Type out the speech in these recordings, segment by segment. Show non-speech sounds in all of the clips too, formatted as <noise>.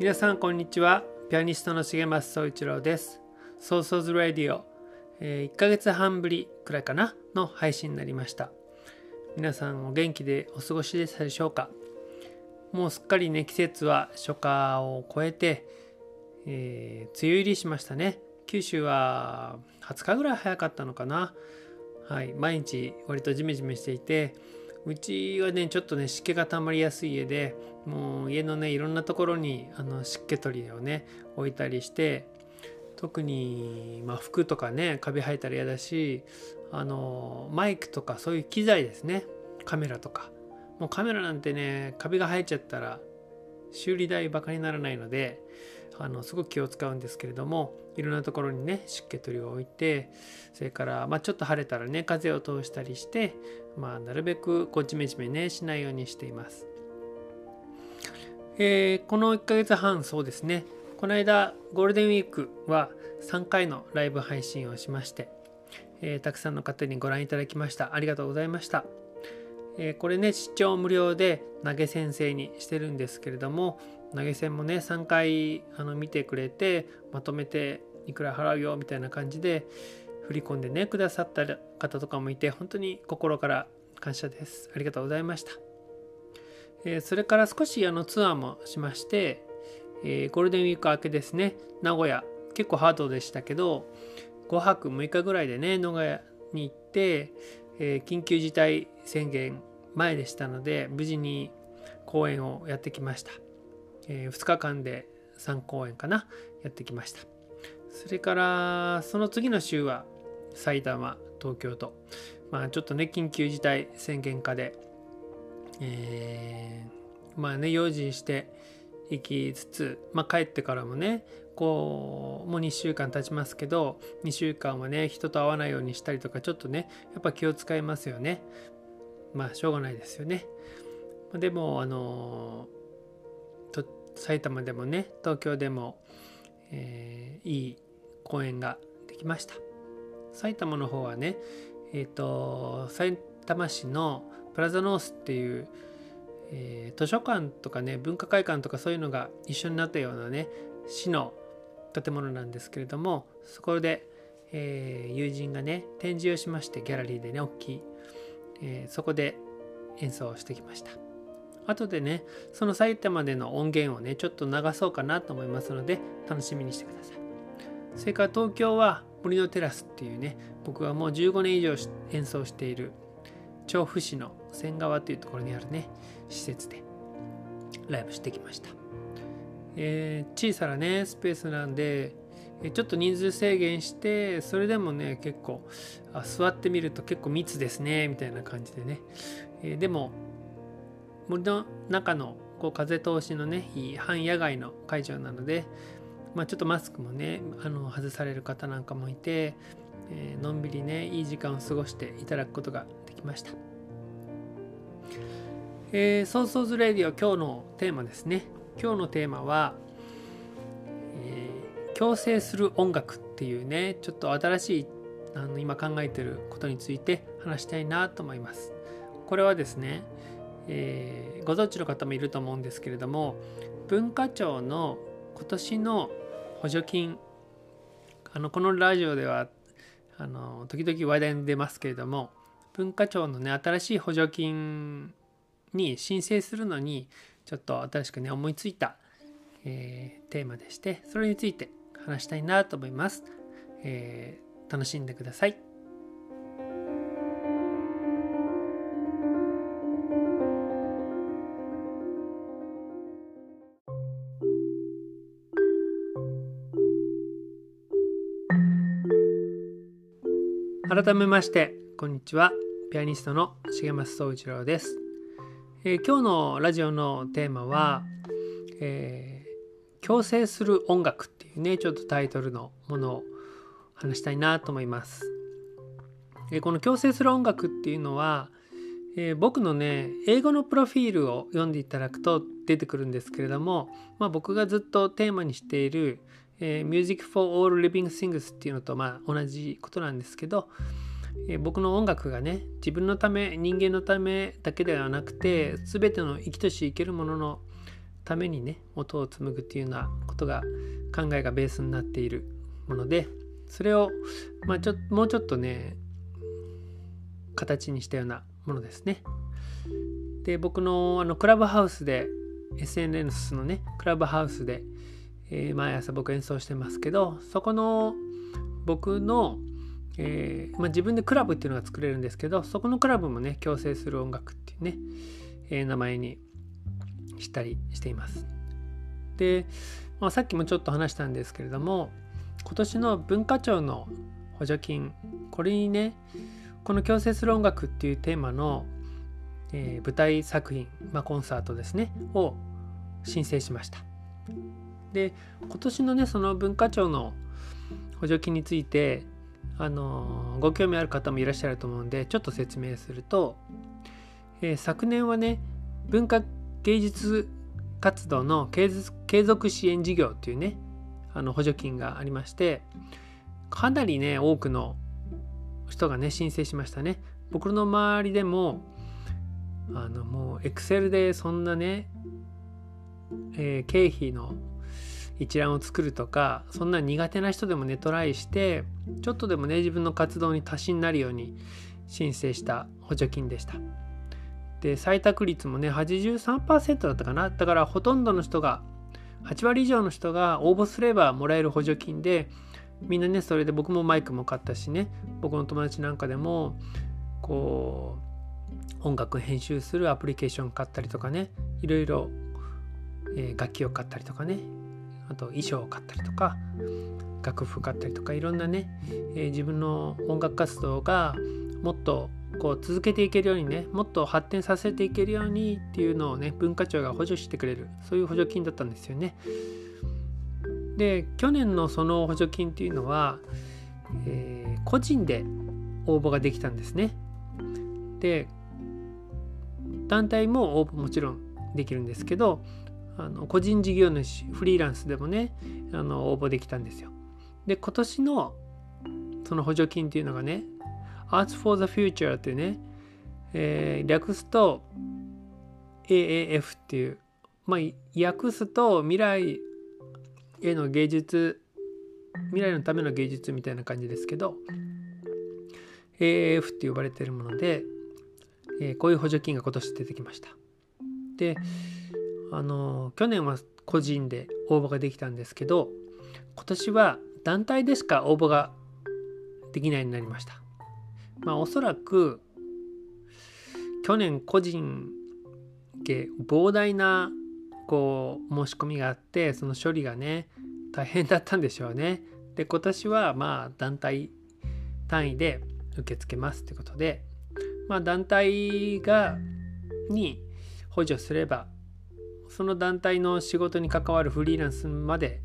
皆さんこんにちは。ピアニストの重松総一郎です。ソーソーズラディオ、えー、1ヶ月半ぶりくらいかなの配信になりました。皆さんお元気でお過ごしでしたでしょうか？もうすっかりね季節は初夏を超えて、えー、梅雨入りしましたね。九州は20日ぐらい早かったのかな。はい毎日割とジメジメしていてうちはねちょっとね湿気が溜まりやすい家でもう家のねいろんなところにあの湿気取りをね置いたりして特に、まあ、服とかねカビ生えたら嫌だしあのマイクとかそういう機材ですねカメラとか。もうカメラなんてねカビが生えちゃったら修理代バカにならないのであのすごく気を使うんですけれどもいろんなところにね湿気取りを置いてそれから、まあ、ちょっと晴れたらね風を通したりして、まあ、なるべくこうジメジメねしないようにしています。えー、この1ヶ月半そうですね。この間ゴールデンウィークは3回のライブ配信をしまして、えー、たくさんの方にご覧いただきました。ありがとうございました、えー、これね視聴無料で投げ先生にしてるんですけれども投げ銭もね3回あの見てくれてまとめていくら払うよみたいな感じで振り込んでねくださった方とかもいて本当に心から感謝です。ありがとうございました、えー、それから少しあのツアーもしまして、えー、ゴールデンウィーク明けですね。名古屋。結構ハードでしたけど5泊6日ぐらいでね名古屋に行って、えー、緊急事態宣言前でしたので無事に公演をやってきました。え、2日間で3公演かな。やってきました。それからその次の週は埼玉東京と。まあちょっとね緊急事態宣言下でえー、まあね用心して行きつつ、まあ、帰ってからもねこうもう2週間経ちますけど2週間はね人と会わないようにしたりとかちょっとねやっぱ気を使いますよね。まあしょうがないですよね。でもあのと埼玉でもね東京でも、えー、いい公演ができました。埼玉の方はねえっ、ー、と埼玉市のプラザノースっていう、えー、図書館とかね文化会館とかそういうのが一緒になったようなね市の建物なんですけれどもそこで、えー、友人がね展示をしましてギャラリーでね大きい、えー、そこで演奏をしてきました。後でねその埼玉での音源をねちょっと流そうかなと思いますので楽しみにしてくださいそれから東京は森のテラスっていうね僕はもう15年以上演奏している調布市の仙川というところにあるね施設でライブしてきました、えー、小さなねスペースなんでちょっと人数制限してそれでもね結構あ座ってみると結構密ですねみたいな感じでね、えー、でも森の中のこう風通しのねいい半野外の会場なので、まあ、ちょっとマスクもねあの外される方なんかもいて、えー、のんびりねいい時間を過ごしていただくことができました。えー、ソーソーズレディオ今日のテーマですね。今日のテーマは、えー、共生する音楽っていうねちょっと新しいあの今考えてることについて話したいなと思います。これはですね、えー、ご存知の方もいると思うんですけれども文化庁の今年の補助金あのこのラジオではあの時々話題に出ますけれども文化庁のね新しい補助金に申請するのにちょっと新しくね思いついたえー、テーマでしてそれについて話したいなと思います、えー、楽しんでください。改めましてこんにちは。ピアニストの重松総一郎です、えー、今日のラジオのテーマは、えー、強制する音楽っていうねちょっとタイトルのものを話したいなと思います、えー、この強制する音楽っていうのは、え僕のね英語のプロフィールを読んでいただくと出てくるんですけれども、まあ、僕がずっとテーマにしているえー、Music for All Living Things っていうのとまあ同じことなんですけど、えー、僕の音楽がね自分のため人間のためだけではなくて全ての生きとし生けるもののためにね音を紡ぐっていうようなことが考えがベースになっているものでそれを、まあ、ちょもうちょっとね形にしたようなものですね。で僕のあのクラブハウスで SNS のねクラブハウスでえー、毎朝僕演奏してますけどそこの僕の、えー、まあ、自分でクラブっていうのが作れるんですけどそこのクラブもね強制する音楽っていうね、えー、名前にしたりしています。で、まあ、さっきもちょっと話したんですけれども今年の文化庁の補助金これにねこの強制する音楽っていうテーマの、えー、舞台作品、まあ、コンサートですねを申請しました。で今年のねその文化庁の補助金についてあのご興味ある方もいらっしゃると思うんでちょっと説明すると、えー、昨年はね文化芸術活動の継続支援事業っていうねあの補助金がありましてかなりね多くの人がね申請しましたね。僕の周りでもあのもうエクセルでそんなね、えー、経費の一覧を作るとかそんな苦手な人でもねトライしてちょっとでもね自分の活動に足しになるように申請した補助金でした。で採択率もね83%だったかな。だからほとんどの人が8割以上の人が応募すればもらえる補助金でみんなねそれで僕もマイクも買ったしね僕の友達なんかでもこう音楽編集するアプリケーション買ったりとかねいろいろ、え、楽器を買ったりとかねあと衣装を買ったりとか楽譜買ったりとかいろんなね、えー、自分の音楽活動がもっとこう続けていけるようにねもっと発展させていけるようにっていうのをね文化庁が補助してくれるそういう補助金だったんですよね。で去年のその補助金っていうのは、えー、個人で応募ができたんですね。で団体も応募もちろんできるんですけどあの個人事業主フリーランスでもねあの応募できたんですよ。で今年のその補助金っていうのがね Arts for the Future っていうね、えー、略すと AAF っていうまあ訳すと未来への芸術未来のための芸術みたいな感じですけど AAF って呼ばれてるもので、えー、こういう補助金が今年出てきました。であの去年は個人で応募ができたんですけど今年は団体でしか応募ができないようになりました。まあおそらく去年個人で膨大なこう申し込みがあってその処理がね大変だったんでしょうね。で今年はまあ団体単位で受け付けますってことでまあ団体がに補助すればその団体の仕事に関わるフリーランスまで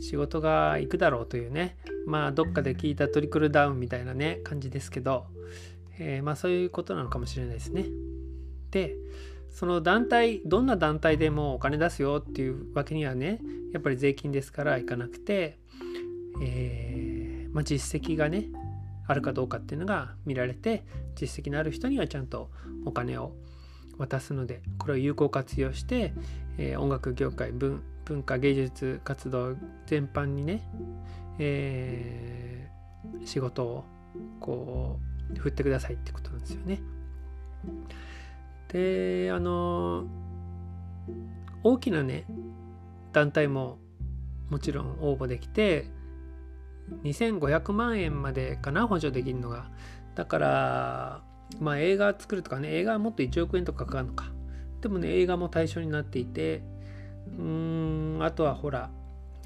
仕事が行くだろうというねまあどっかで聞いたトリクルダウンみたいなね感じですけど、えー、まあそういうことなのかもしれないですね。でその団体どんな団体でもお金出すよっていうわけにはねやっぱり税金ですから行かなくて、えー、まあ、実績がねあるかどうかっていうのが見られて実績のある人にはちゃんとお金を渡すのでこれを有効活用して、えー、音楽業界文化芸術活動全般にね、えー、仕事をこう振ってくださいってことなんですよね。であの大きなね団体ももちろん応募できて2500万円までかな補助できるのがだからまあ映画作るとかね映画はもっと1億円とかかかるのかでもね映画も対象になっていてうーんあとはほら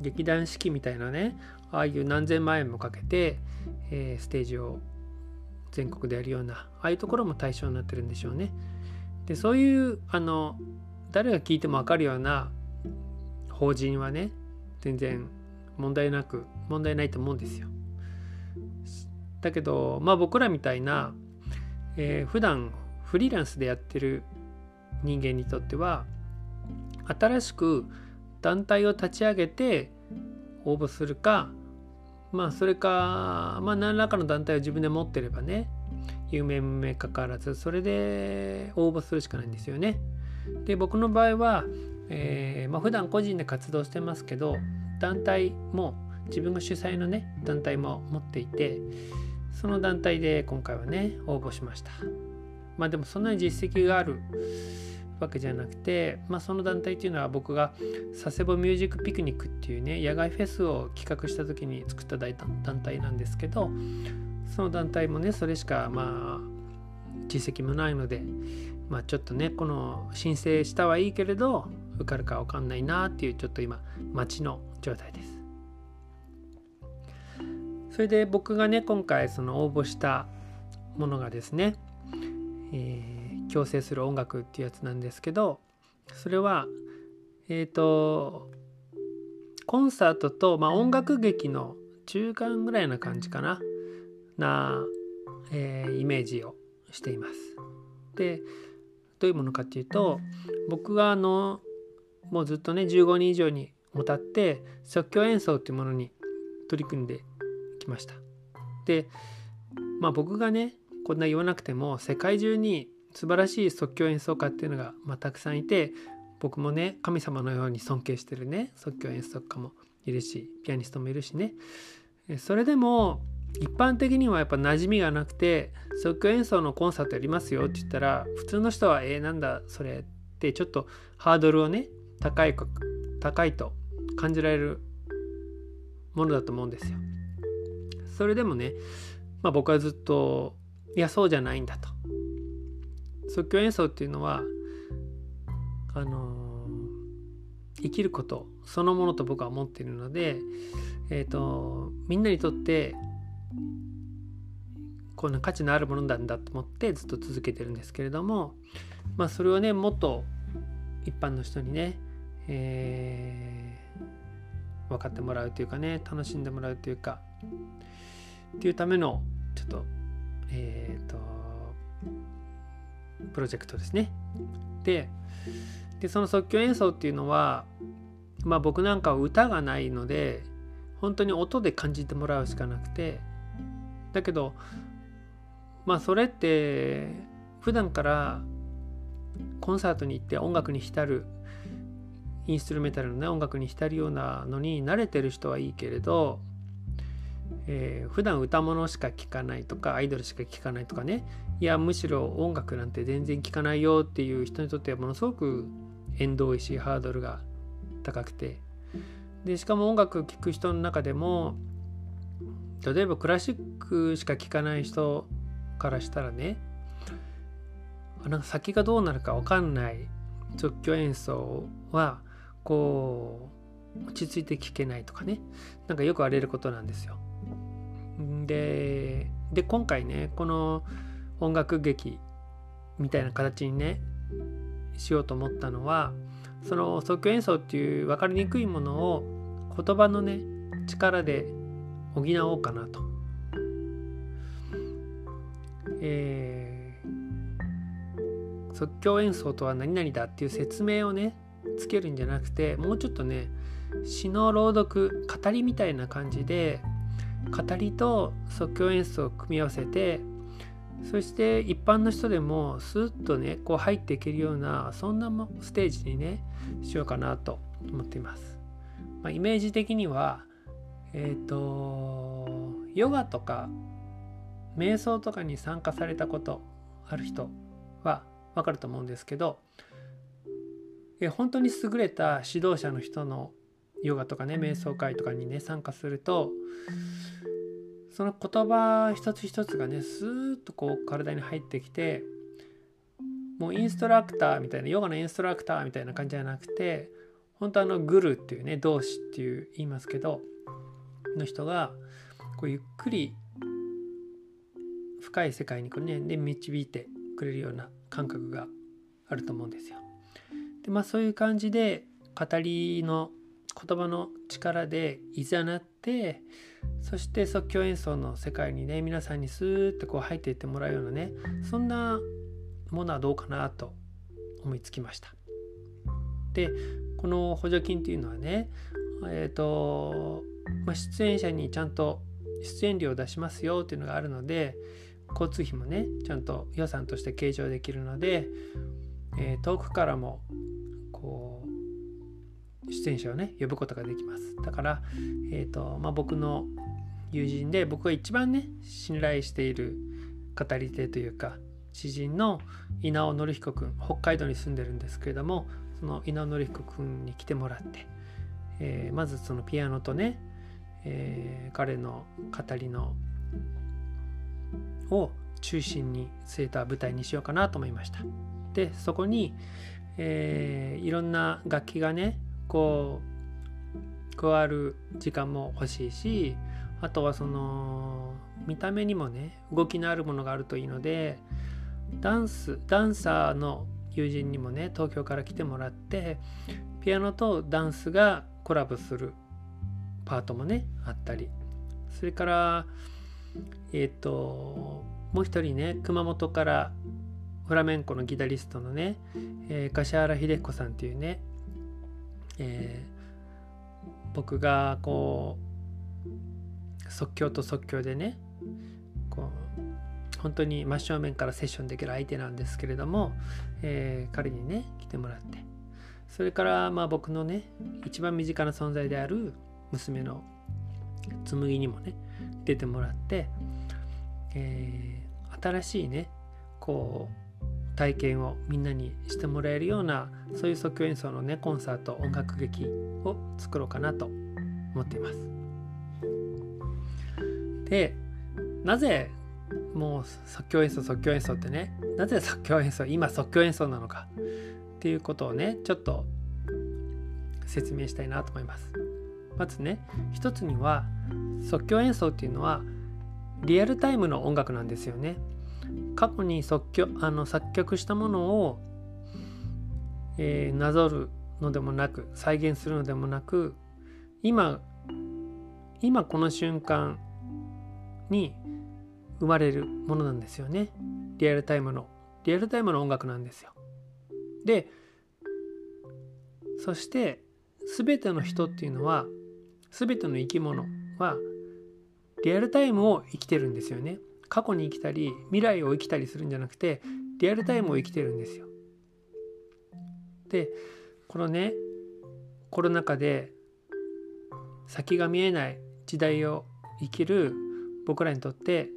劇団四季みたいなねああいう何千万円もかけて、えー、ステージを全国でやるようなああいうところも対象になってるんでしょうね。でそういうあの誰が聞いても分かるような法人はね全然問題なく問題ないと思うんですよ。だけどまあ僕らみたいな、えー、普段フリーランスでやってる人間にとっては新しく団体を立ち上げて応募するかまあそれかまあ何らかの団体を自分で持ってればね有名無名かかわらずそれで応募するしかないんですよね。で僕の場合は、えーまあ、普段個人で活動してますけど団体も自分が主催のね団体も持っていてその団体で今回はね応募しましたまあでもそんなに実績があるわけじゃなくて、まあ、その団体っていうのは僕が佐世保ミュージックピクニックっていうね野外フェスを企画した時に作った団体なんですけどその団体もねそれしかまあ実績もないのでまあちょっとねこの申請したはいいけれど受かるか分かんないなっていうちょっと今待ちの状態です。それで僕がね今回その応募したものがですね、えー、強制する音楽っていうやつなんですけどそれはえっ、ー、とコンサートと、まあ、音楽劇の中間ぐらいな感じかなな、えー、イメージをしています。でどういうものかっていうと僕があのもうずっとね15人以上にもたって即興演奏っていうものに取り組んできました。でまあ僕がねこんな言わなくても世界中に素晴らしい即興演奏家っていうのが、まあ、たくさんいて僕もね神様のように尊敬してるね即興演奏家もいるしピアニストもいるしねそれでも一般的にはやっぱ馴染みがなくて即興演奏のコンサートやりますよって言ったら普通の人はえー、なんだそれってちょっとハードルをね高い高いと感じられるものだと思うんですよ。それでもね、まあ、僕はずっといやそうじゃないんだと。即興演奏っていうのはあのー、生きることそのものと僕は思っているので、えーと、みんなにとってこんな価値のあるものなんだと思ってずっと続けてるんですけれどもまあそれをねもっと一般の人にねえー、分かってもらうというかね楽しんでもらうというかっていうためのちょっとえっ、ー、とプロジェクトですね。ででその即興演奏っていうのはまあ僕なんかは歌がないので本当に音で感じてもらうしかなくてだけどまあそれって普段からコンサートに行って音楽に浸るインストゥルメタルのね音楽に浸るようなのに慣れてる人はいいけれど、えー、普段歌物しか聴かないとかアイドルしか聴かないとかね。いやむしろ音楽なんて全然聴かないよっていう人にとってはものすごく縁遠いしハードルが高くて。でしかも音楽聴く人の中でも例えばクラシックしか聴かない人からしたらねなんか先がどうなるか分かんない即興演奏はこう落ち着いて聞けないとかね。なんかよく言われることなんですよ。でで今回ねこの音楽劇みたいな形にねしようと思ったのはその即興演奏っていう分かりにくいものを言葉のね力で補おうかなと。えー、即興演奏とは何々だっていう説明をねつけるんじゃなくてもうちょっとね詩の朗読語りみたいな感じで語りと即興演奏を組み合わせてそして一般の人でもスーッとねこう入っていけるようなそんなステージにねしようかなと思っています。まあ、イメージ的にはえっ、ー、とヨガとか瞑想とかに参加されたことある人はわかると思うんですけどえ本当に優れた指導者の人のヨガとかね瞑想会とかにね参加するとその言葉一つ一つがねスーッとこう体に入ってきてもうインストラクターみたいなヨガのインストラクターみたいな感じじゃなくて本当あのグルっていうね同志っていう言いますけどの人がこうゆっくり深い世界にこう、ね、で導いてくれるような感覚があると思うんですよ。でまあそういう感じで語りの言葉の力でいざなってそして即興演奏の世界にね皆さんにスーッとこう入っていってもらうようなねそんなものはどうかなと思いつきました。でこの補助金っていうのはねえっ、ー、と、まあ、出演者にちゃんと出演料を出しますよっていうのがあるので交通費もねちゃんと予算として計上できるので、えー、遠くからも出演者をね呼ぶことができますだから、えーとまあ、僕の友人で僕が一番ね信頼している語り手というか知人の稲尾紀彦君北海道に住んでるんですけれどもその稲尾紀彦君に来てもらって、えー、まずそのピアノとね、えー、彼の語りのを中心に据えた舞台にしようかなと思いました。でそこに、えー、いろんな楽器がねこう加わる時間も欲しいしあとはその見た目にもね動きのあるものがあるといいのでダンスダンサーの友人にもね東京から来てもらってピアノとダンスがコラボするパートもねあったり。それからえっ、ー、ともう一人ね熊本からフラメンコのギタリストのね、えー、柏原秀彦さんっていうね、えー、僕がこう即興と即興でねこう本当に真正面からセッションできる相手なんですけれども、えー、彼にね来てもらってそれからまあ僕のね一番身近な存在である娘の紬にもね出てもらって、えー、新しいねこう体験をみんなにしてもらえるようなそういう即興演奏のねコンサート音楽劇を作ろうかなと思っています。でなぜもう即興演奏即興演奏ってねなぜ即興演奏今即興演奏なのかっていうことをねちょっと説明したいなと思います。まずね一つには即興演奏っていうのはリアルタイムの音楽なんですよね。過去に即興あの作曲したものを、えー、なぞるのでもなく再現するのでもなく今今この瞬間に生まれるものなんですよね。リアルタイムのリアルタイムの音楽なんですよ。でそして全ての人っていうのは全ての生き物はリアルタイムを生きてるんですよね。過去に生きたり未来を生きたりするんじゃなくてリアルタイムを生きてるんですよ。でこのねコロナ禍で先が見えない時代を生きる僕らにとって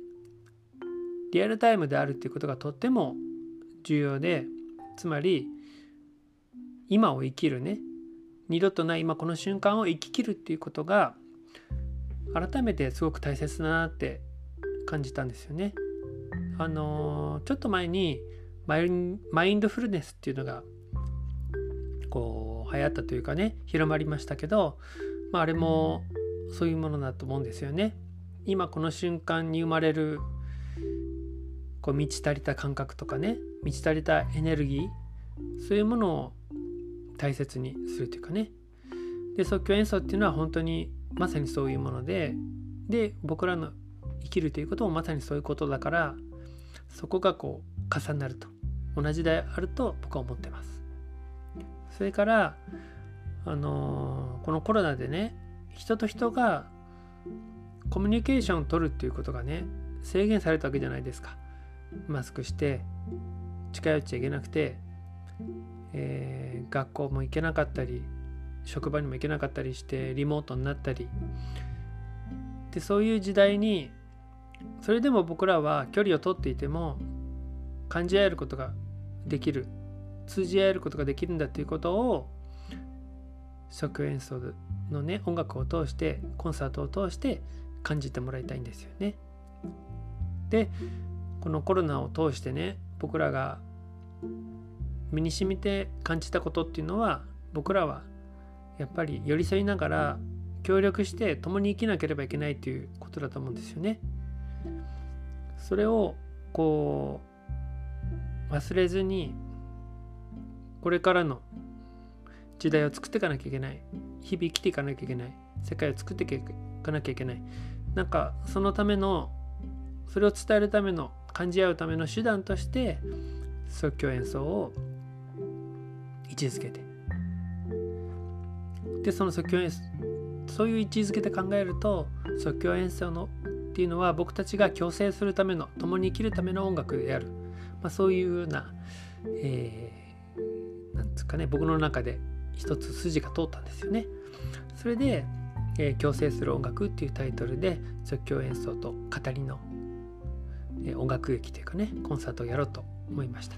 リアルタイムであるっていうことがとっても重要でつまり今を生きるね二度とない今この瞬間を生ききるっていうことが改めてすごく大切だなって感じたんですよね。あのちょっと前にマインドフルネスっていうのがこう流行ったというかね広まりましたけど、まあ、あれもそういうものだと思うんですよね。今この瞬間に生まれるこう満ち足りた感覚とかね満ち足りたエネルギーそういうものを大切にするというかねで即興演奏っていうのは本当にまさにそういうものでで僕らの生きるということもまさにそういうことだからそこがこう重なると。同じであると僕は思ってます。それからあのー、このコロナでね人と人がコミュニケーションを取るっていうことがね制限されたわけじゃないですか。マスクして近寄っちゃいけなくて、えー、学校も行けなかったり職場にも行けなかったりしてリモートになったり。でそういう時代にそれでも僕らは距離を取っていても感じ合えることができる通じ合えることができるんだということを即演奏のね音楽を通してコンサートを通して感じてもらいたいんですよね。でこのコロナを通してね僕らが身に染みて感じたことっていうのは僕らはやっぱり寄り添いながら協力して共に生きなければいけないということだと思うんですよね。それをこう忘れずにこれからの時代を作っていかなきゃいけない。日々生きていかなきゃいけない。世界を作っていかなきゃいけない。なんかそのためのそれを伝えるための感じ合うための手段として即興演奏を位置づけて。でその即興演奏そういう位置づけで考えると即興演奏のっていうのは僕たちが共生するための共に生きるための音楽である、まあ、そういうような、えー、なんですかね僕の中で一つ筋が通ったんですよね。それで、えー、共生する音楽っていうタイトルで即興演奏と語りの、えー、音楽劇というかねコンサートをやろうと思いました。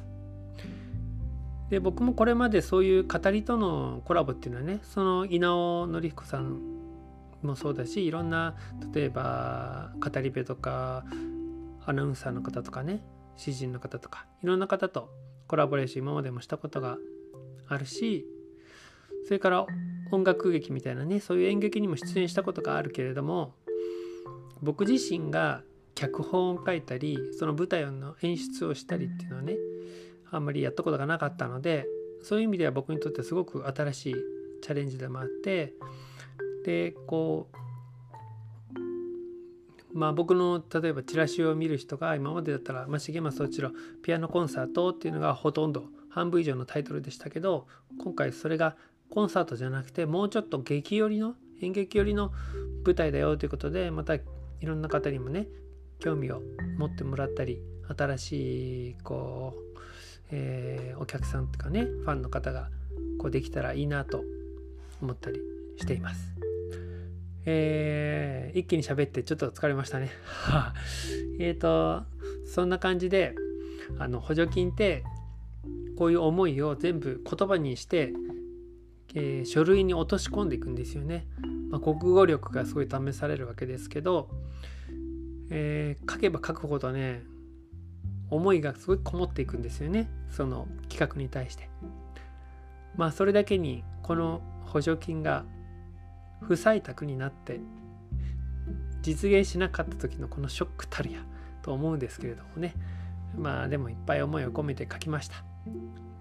で僕もこれまでそういう語りとのコラボっていうのはねその稲尾紀彦さんもそうだしいろんな例えば語り部とかアナウンサーの方とかね詩人の方とかいろんな方とコラボレーション今までもしたことがあるしそれから音楽劇みたいなねそういう演劇にも出演したことがあるけれども僕自身が脚本を書いたりその舞台の演出をしたりっていうのはねあんまりやったことがなかったのでそういう意味では僕にとってすごく新しいチャレンジでもあってでこうまあ僕の例えばチラシを見る人が今までだったら「まあ、重松ちろピアノコンサート」っていうのがほとんど半分以上のタイトルでしたけど今回それがコンサートじゃなくてもうちょっと劇寄りの演劇寄りの舞台だよということでまたいろんな方にもね興味を持ってもらったり新しいこう、えー、お客さんとかねファンの方がこうできたらいいなと思ったりしています。えー、一気に喋ってちょっと疲れましたね。<laughs> えっとそんな感じであの補助金ってこういう思いを全部言葉にしてえー、書類に落とし込んでいくんですよね。まあ、国語力がすごい試されるわけですけど、えー、書けば書くほどね思いがすごいこもっていくんですよねその企画に対して。まあそれだけにこの補助金が不採択になって実現しなかった時のこのショックたるやと思うんですけれどもね。まあでもいっぱい思いを込めて書きました。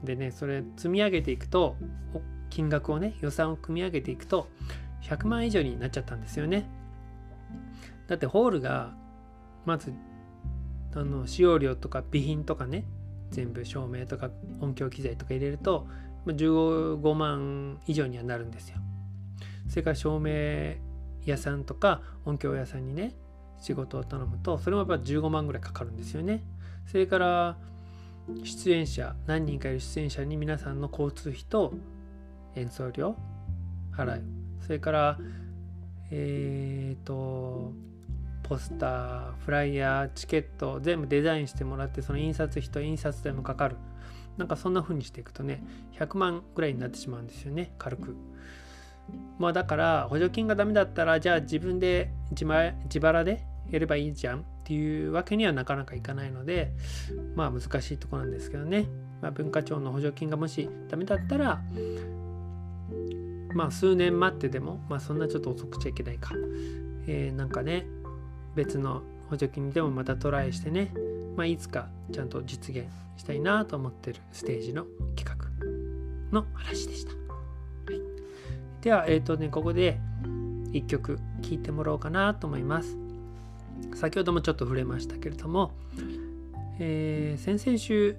でねそれ積み上げていくと金額をね予算を組み上げていくと100万以上になっちゃったんですよね。だってホールがまずあの使用料とか備品とかね全部照明とか音響機材とか入れると15万以上にはなるんですよ。それから照明屋さんとか音響屋さんにね仕事を頼むとそれもやっぱ15万ぐらいかかるんですよね。それから出演者何人かいる出演者に皆さんの交通費と演奏料払う。それからえっ、ー、とポスターフライヤーチケット全部デザインしてもらってその印刷費と印刷代もかかる。なんかそんな風にしていくとね100万ぐらいになってしまうんですよね軽く。まあだから補助金がダメだったらじゃあ自分で自腹でやればいいじゃんっていうわけにはなかなかいかないのでまあ難しいとこなんですけどね、まあ、文化庁の補助金がもしダメだったらまあ数年待ってでも、まあそんなちょっと遅くちゃいけないか。えー、なんかね、別の補助金でもまたトライしてね、まあいつかちゃんと実現したいなと思ってるステージの企画の話でした。では、えっ、ー、とね、ここで一曲聴いてもらおうかなと思います。先ほどもちょっと触れましたけれども、えー、先々週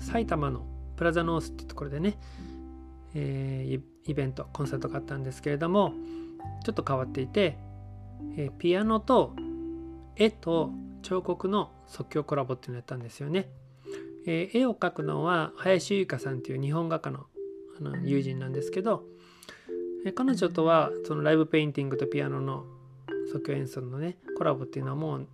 埼玉のプラザノースっていうところでね、えー、イベントコンサートがあったんですけれどもちょっと変わっていて、えー、ピアノと絵と彫刻の即興コラボっていうのをやったんですよね。えー、絵を描くのは林由香さんっていう日本画家のあの友人なんですけど、え、彼女とはそのライブペインティングとピアノの即興演奏のねコラボっていうのはもう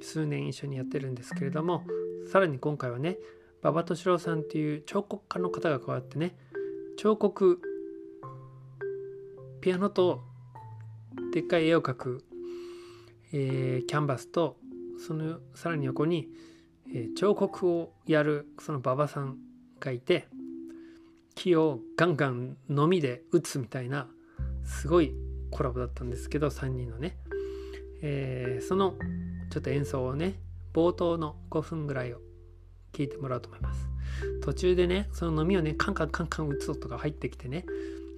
数年一緒にやってるんですけれどもさらに今回はね馬場敏郎さんっていう彫刻家の方が加わってね彫刻ピアノとでっかい絵を描く、えーキャンバスとそのさらに横に、えー彫刻をやるその馬場さんがいて木をガンガンのみで打つみたいなすごいコラボだったんですけど3人のね、えーそのちょっと演奏をね冒頭の5分ぐらいを聞いてもらおうと思います。途中でねその飲みをねカンカンカンカン打つ音が入ってきてね、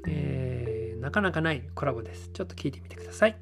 えーなかなかないコラボです。ちょっと聞いてみてください。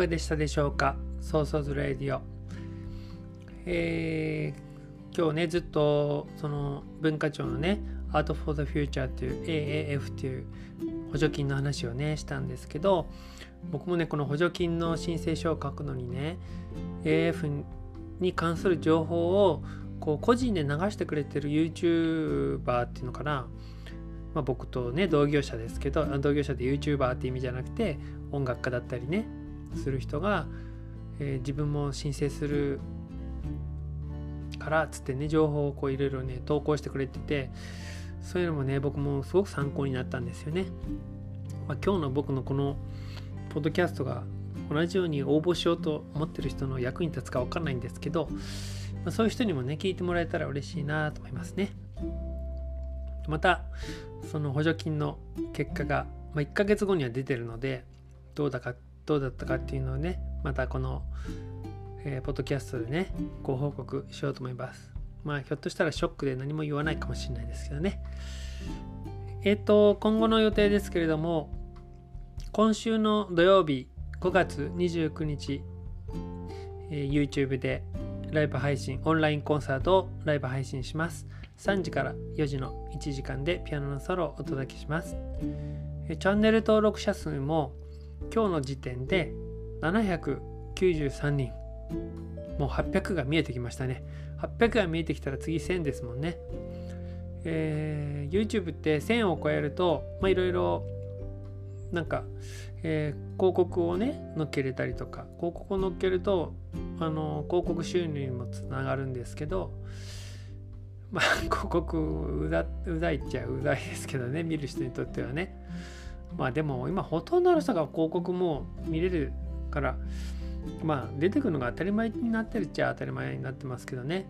がでしたでしょうか？ソーソーズレディオ。えー、今日ね、ずっとその文化庁のね、 Arts for the Future という AAF という補助金の話をね、したんですけど、僕もね、この補助金の申請書を書くのにね、AF に関する情報をこう個人で流してくれてる YouTuber っていうのかな、まあ、僕とね同業者ですけど同業者で YouTuber って意味じゃなくて音楽家だったりねする人が、えー、自分も申請するからっつってね情報をこういろいろね投稿してくれててそういうのもね僕もすごく参考になったんですよね。まあ、今日の僕のこのポッドキャストが同じように応募しようと思ってる人の役に立つか分かんないんですけど、まあ、そういう人にもね聞いてもらえたら嬉しいなと思いますね。またその補助金の結果が、まあ、1ヶ月後には出てるのでどうだかどうだったかっていうのをねまたこの、えー、ポッドキャストでねご報告しようと思います。まあひょっとしたらショックで何も言わないかもしれないですけどね。えっ、ー、と今後の予定ですけれども今週の土曜日5月29日、えー、YouTube でライブ配信オンラインコンサートをライブ配信します。3時から4時の1時間でピアノのソロをお届けします。チャンネル登録者数も今日の時点で793人。もう800が見えてきましたね。800が見えてきたら次1000ですもんね。えー、YouTube って1000を超えると、まあ、いろいろなんか、えー、広告をね載っけれたりとか広告を載っけるとあの広告収入にもつながるんですけどまあ <laughs> 広告うざうざいっちゃうざいですけどね見る人にとってはねまあでも今ほとんどの人が広告も見れるからまあ出てくるのが当たり前になってるっちゃ当たり前になってますけどね。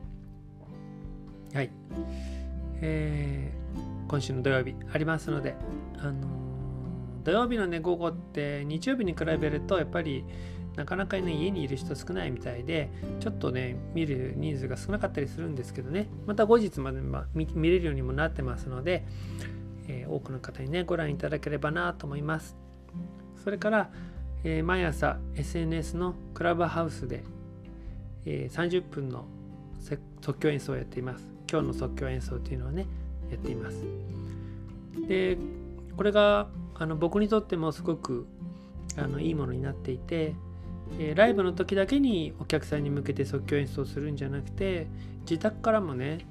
はい。えー、今週の土曜日ありますのであのー、土曜日のね午後って日曜日に比べるとやっぱりなかなかね、家にいる人少ないみたいで、ちょっとね、見る人数が少なかったりするんですけどね、また後日まで見れるようにもなってますので、えー、多くの方にね、ご覧いただければなと思います。それから、えー、毎朝 SNS のクラブハウスで、えー、30分の即興演奏をやっています。今日の即興演奏というのはね、やっています。で、これがあの僕にとってもすごくあのいいものになっていて、えー、ライブの時だけにお客さんに向けて即興演奏するんじゃなくて自宅からもね、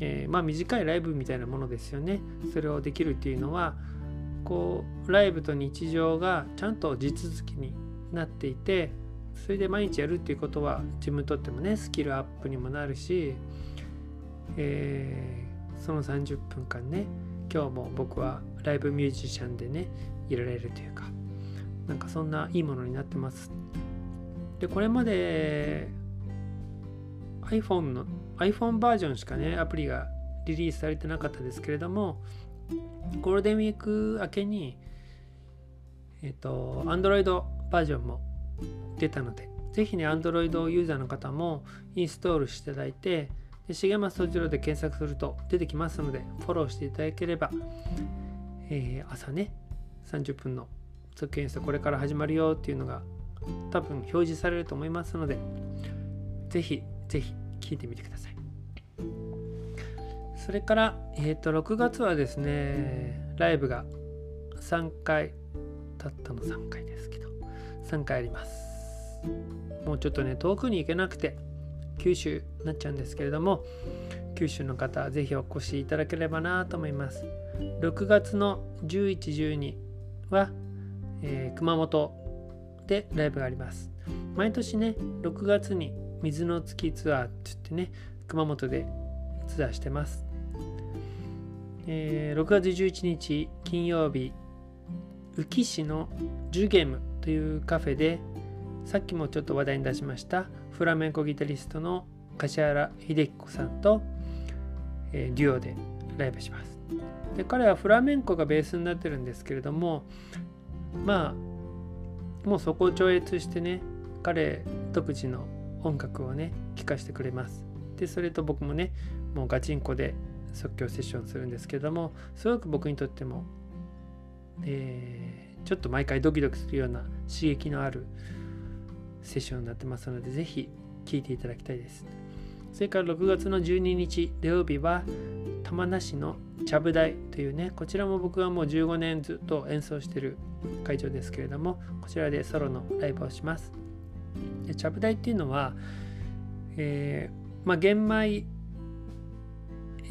えー、まあ短いライブみたいなものですよね。それをできるっていうのはこうライブと日常がちゃんと地続きになっていてそれで毎日やるっていうことは自分にとってもねスキルアップにもなるし、えー、その30分間ね今日も僕はライブミュージシャンでねいられるというかなんかそんないいものになってます。でこれまで iPhone の iPhone バージョンしかねアプリがリリースされてなかったですけれどもゴールデンウィーク明けにえっ、と Android バージョンも出たのでぜひね Android ユーザーの方もインストールしていただいてで重松総次郎で検索すると出てきますのでフォローしていただければ、えー、朝ね30分の即検査これから始まるよっていうのが多分表示されると思いますので、ぜひぜひ聞いてみてください。それから、え、ー、と、6月はですね、ライブが3回、たったの3回ですけど、3回あります。もうちょっとね、遠くに行けなくて、九州になっちゃうんですけれども、九州の方、ぜひお越しいただければなと思います。6月の11、12は、えー、熊本でライブがあります。毎年ね、6月に水の月ツアーって言ってね、熊本でツアーしてます。えー、6月11日金曜日、宇城市のジュゲムというカフェで、さっきもちょっと話題に出しましたフラメンコギタリストの柏原秀彦さんと、えー、デュオでライブします。で彼はフラメンコがベースになってるんですけれどもまあもうそこを超越してね彼独自の音楽をね聴かせてくれます。でそれと僕もねもうガチンコで即興セッションするんですけどもすごく僕にとっても、えー、ちょっと毎回ドキドキするような刺激のあるセッションになってますのでぜひ聴いていただきたいです。それから6月の12日土曜日は玉名市のちゃぶ台というねこちらも僕はもう15年ずっと演奏してる会場ですけれどもこちらでソロのライブをします。でちゃぶ台っていうのは、えー、まあ、玄米、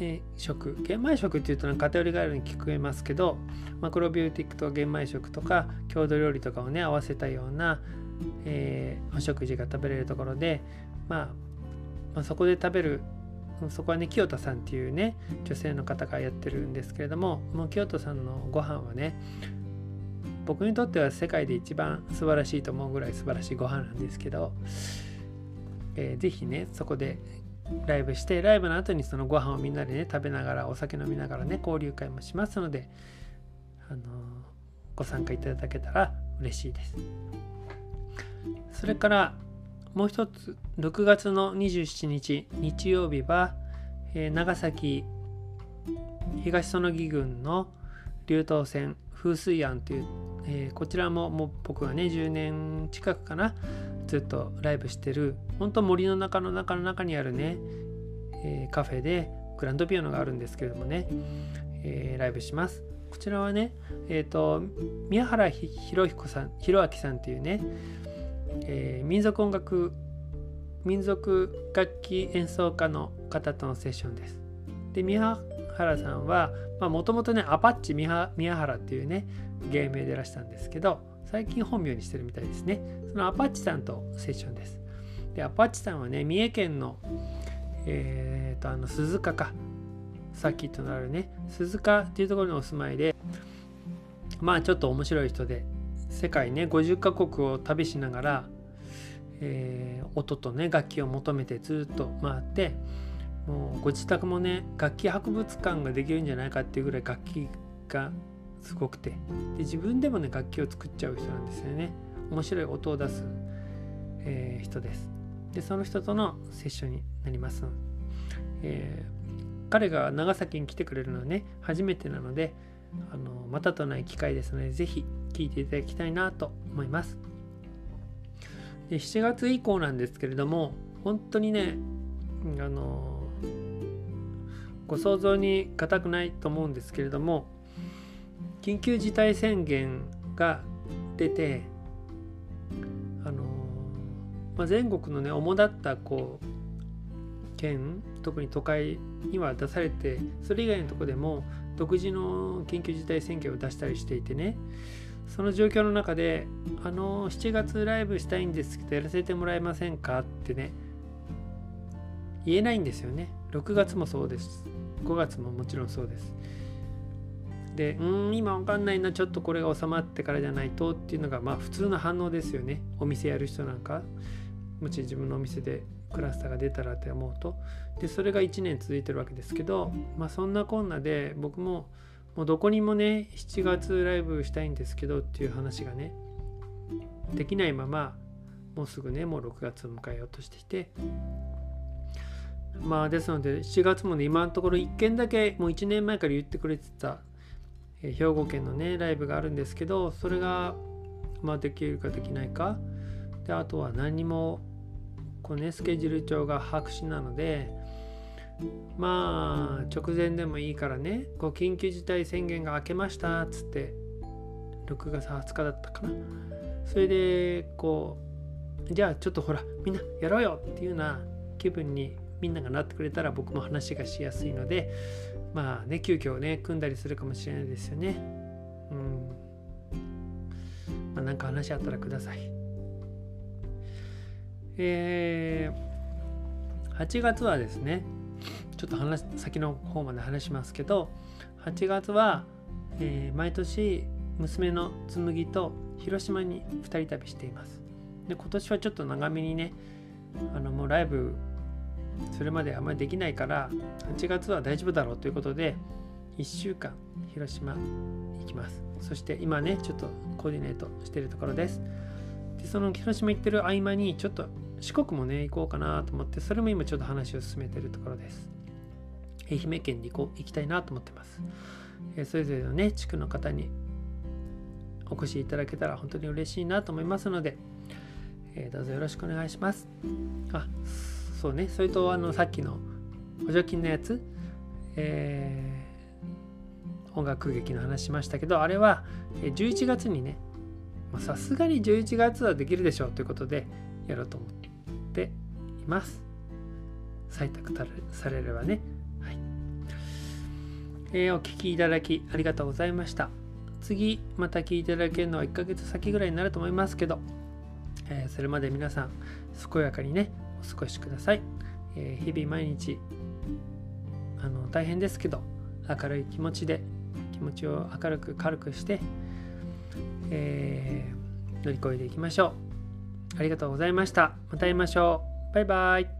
えー、食。玄米食っていうとなんか偏りがあるように聞こえますけどマクロビューティックと玄米食とか郷土料理とかをね合わせたような、えー、お食事が食べれるところで、まあ、まあ、そこで食べるそこはね清田さんっていうね女性の方がやってるんですけれどももう清田さんのご飯はね僕にとっては世界で一番素晴らしいと思うぐらい素晴らしいご飯なんですけど、えー、ぜひねそこでライブしてライブの後にそのご飯をみんなでね食べながらお酒飲みながらね交流会もしますので、あのー、ご参加いただけたら嬉しいです。それからもう一つ6月の27日日曜日は、えー、長崎東園木郡の流東線風水庵という、えー、こちらももう僕はね10年近くかなずっとライブしてる本当森の中の中の中にあるね、えー、カフェでグランドピアノがあるんですけれどもね、えー、ライブしますこちらはねえっ、と宮原博彦さん弘明さんっていうねえ、民族音楽民族楽器演奏家の方とのセッションです。で宮原さんはもともとねアパッチ宮原っていうね芸名でいらしたんですけど最近本名にしてるみたいですね。そのアパッチさんとセッションです。でアパッチさんはね三重県のえー、とあの鈴鹿かさっきとなるね鈴鹿っていうところにお住まいでまあちょっと面白い人で世界ね50カ国を旅しながら、えー、音とね楽器を求めてずっと回ってもうご自宅もね楽器博物館ができるんじゃないかっていうぐらい楽器がすごくて。で自分でもね楽器を作っちゃう人なんですよね。面白い音を出す、えー、人です。でその人とのセッションになります、えー、彼が長崎に来てくれるのはね初めてなのであのまたとない機会ですので是非聞いていただきたいなと思います。で7月以降なんですけれども本当にねあのご想像に難くないと思うんですけれども緊急事態宣言が出てあの、まあ、全国のね主だったこう県特に都会には出されてそれ以外のとこでも独自の緊急事態宣言を出したりしていてねその状況の中で「あの7月ライブしたいんですけどやらせてもらえませんか?」ってね言えないんですよね6月もそうです5月ももちろんそうですでうん今わかんないなちょっとこれが収まってからじゃないとっていうのがまあ普通の反応ですよね。お店やる人なんか。もし自分のお店でクラスターが出たらって思うと。でそれが1年続いてるわけですけどまあそんなこんなで僕ももうどこにもね7月ライブしたいんですけどっていう話がねできないままもうすぐねもう6月を迎えようとしていて。まあですので7月もね今のところ1件だけもう1年前から言ってくれてた、え兵庫県のねライブがあるんですけどそれがまあできるかできないか。であとは何もこうねスケジュール帳が白紙なのでまあ直前でもいいからねこう緊急事態宣言が明けましたっつって6月20日だったかな。それでこうじゃあちょっとほらみんなやろうよっていうような気分にみんながなってくれたら僕も話がしやすいのでまあね急遽ね組んだりするかもしれないですよね。うん。まあなんか話あったらください。えー、8月はですねちょっと話先の方まで話しますけど8月は、えー、毎年娘の紬と広島に2人旅しています。で今年はちょっと長めにねあのもうライブそれまであまりできないから8月は大丈夫だろうということで1週間広島行きます。そして今ねちょっとコーディネートしてるところです。でその広島行ってる合間にちょっと四国もね行こうかなと思ってそれも今ちょっと話を進めてるところです。愛媛県に行こう行きたいなと思ってます、えそれぞれのね地区の方にお越しいただけたら本当に嬉しいなと思いますので、えー、どうぞよろしくお願いします。あそうねそれとあのさっきの補助金のやつ、えー、音楽劇の話しましたけどあれは11月にねさすがに11月はできるでしょうということでやろうと思っています。採択されればね。はい。えー、お聞きいただきありがとうございました。次、また聞いていただけるのは1ヶ月先ぐらいになると思いますけど、えー、それまで皆さん、健やかにね、お過ごしください。えー、日々毎日、あの大変ですけど、明るい気持ちで、気持ちを明るく軽くして、えー、乗り越えていきましょう。ありがとうございました。また会いましょう。バイバイ。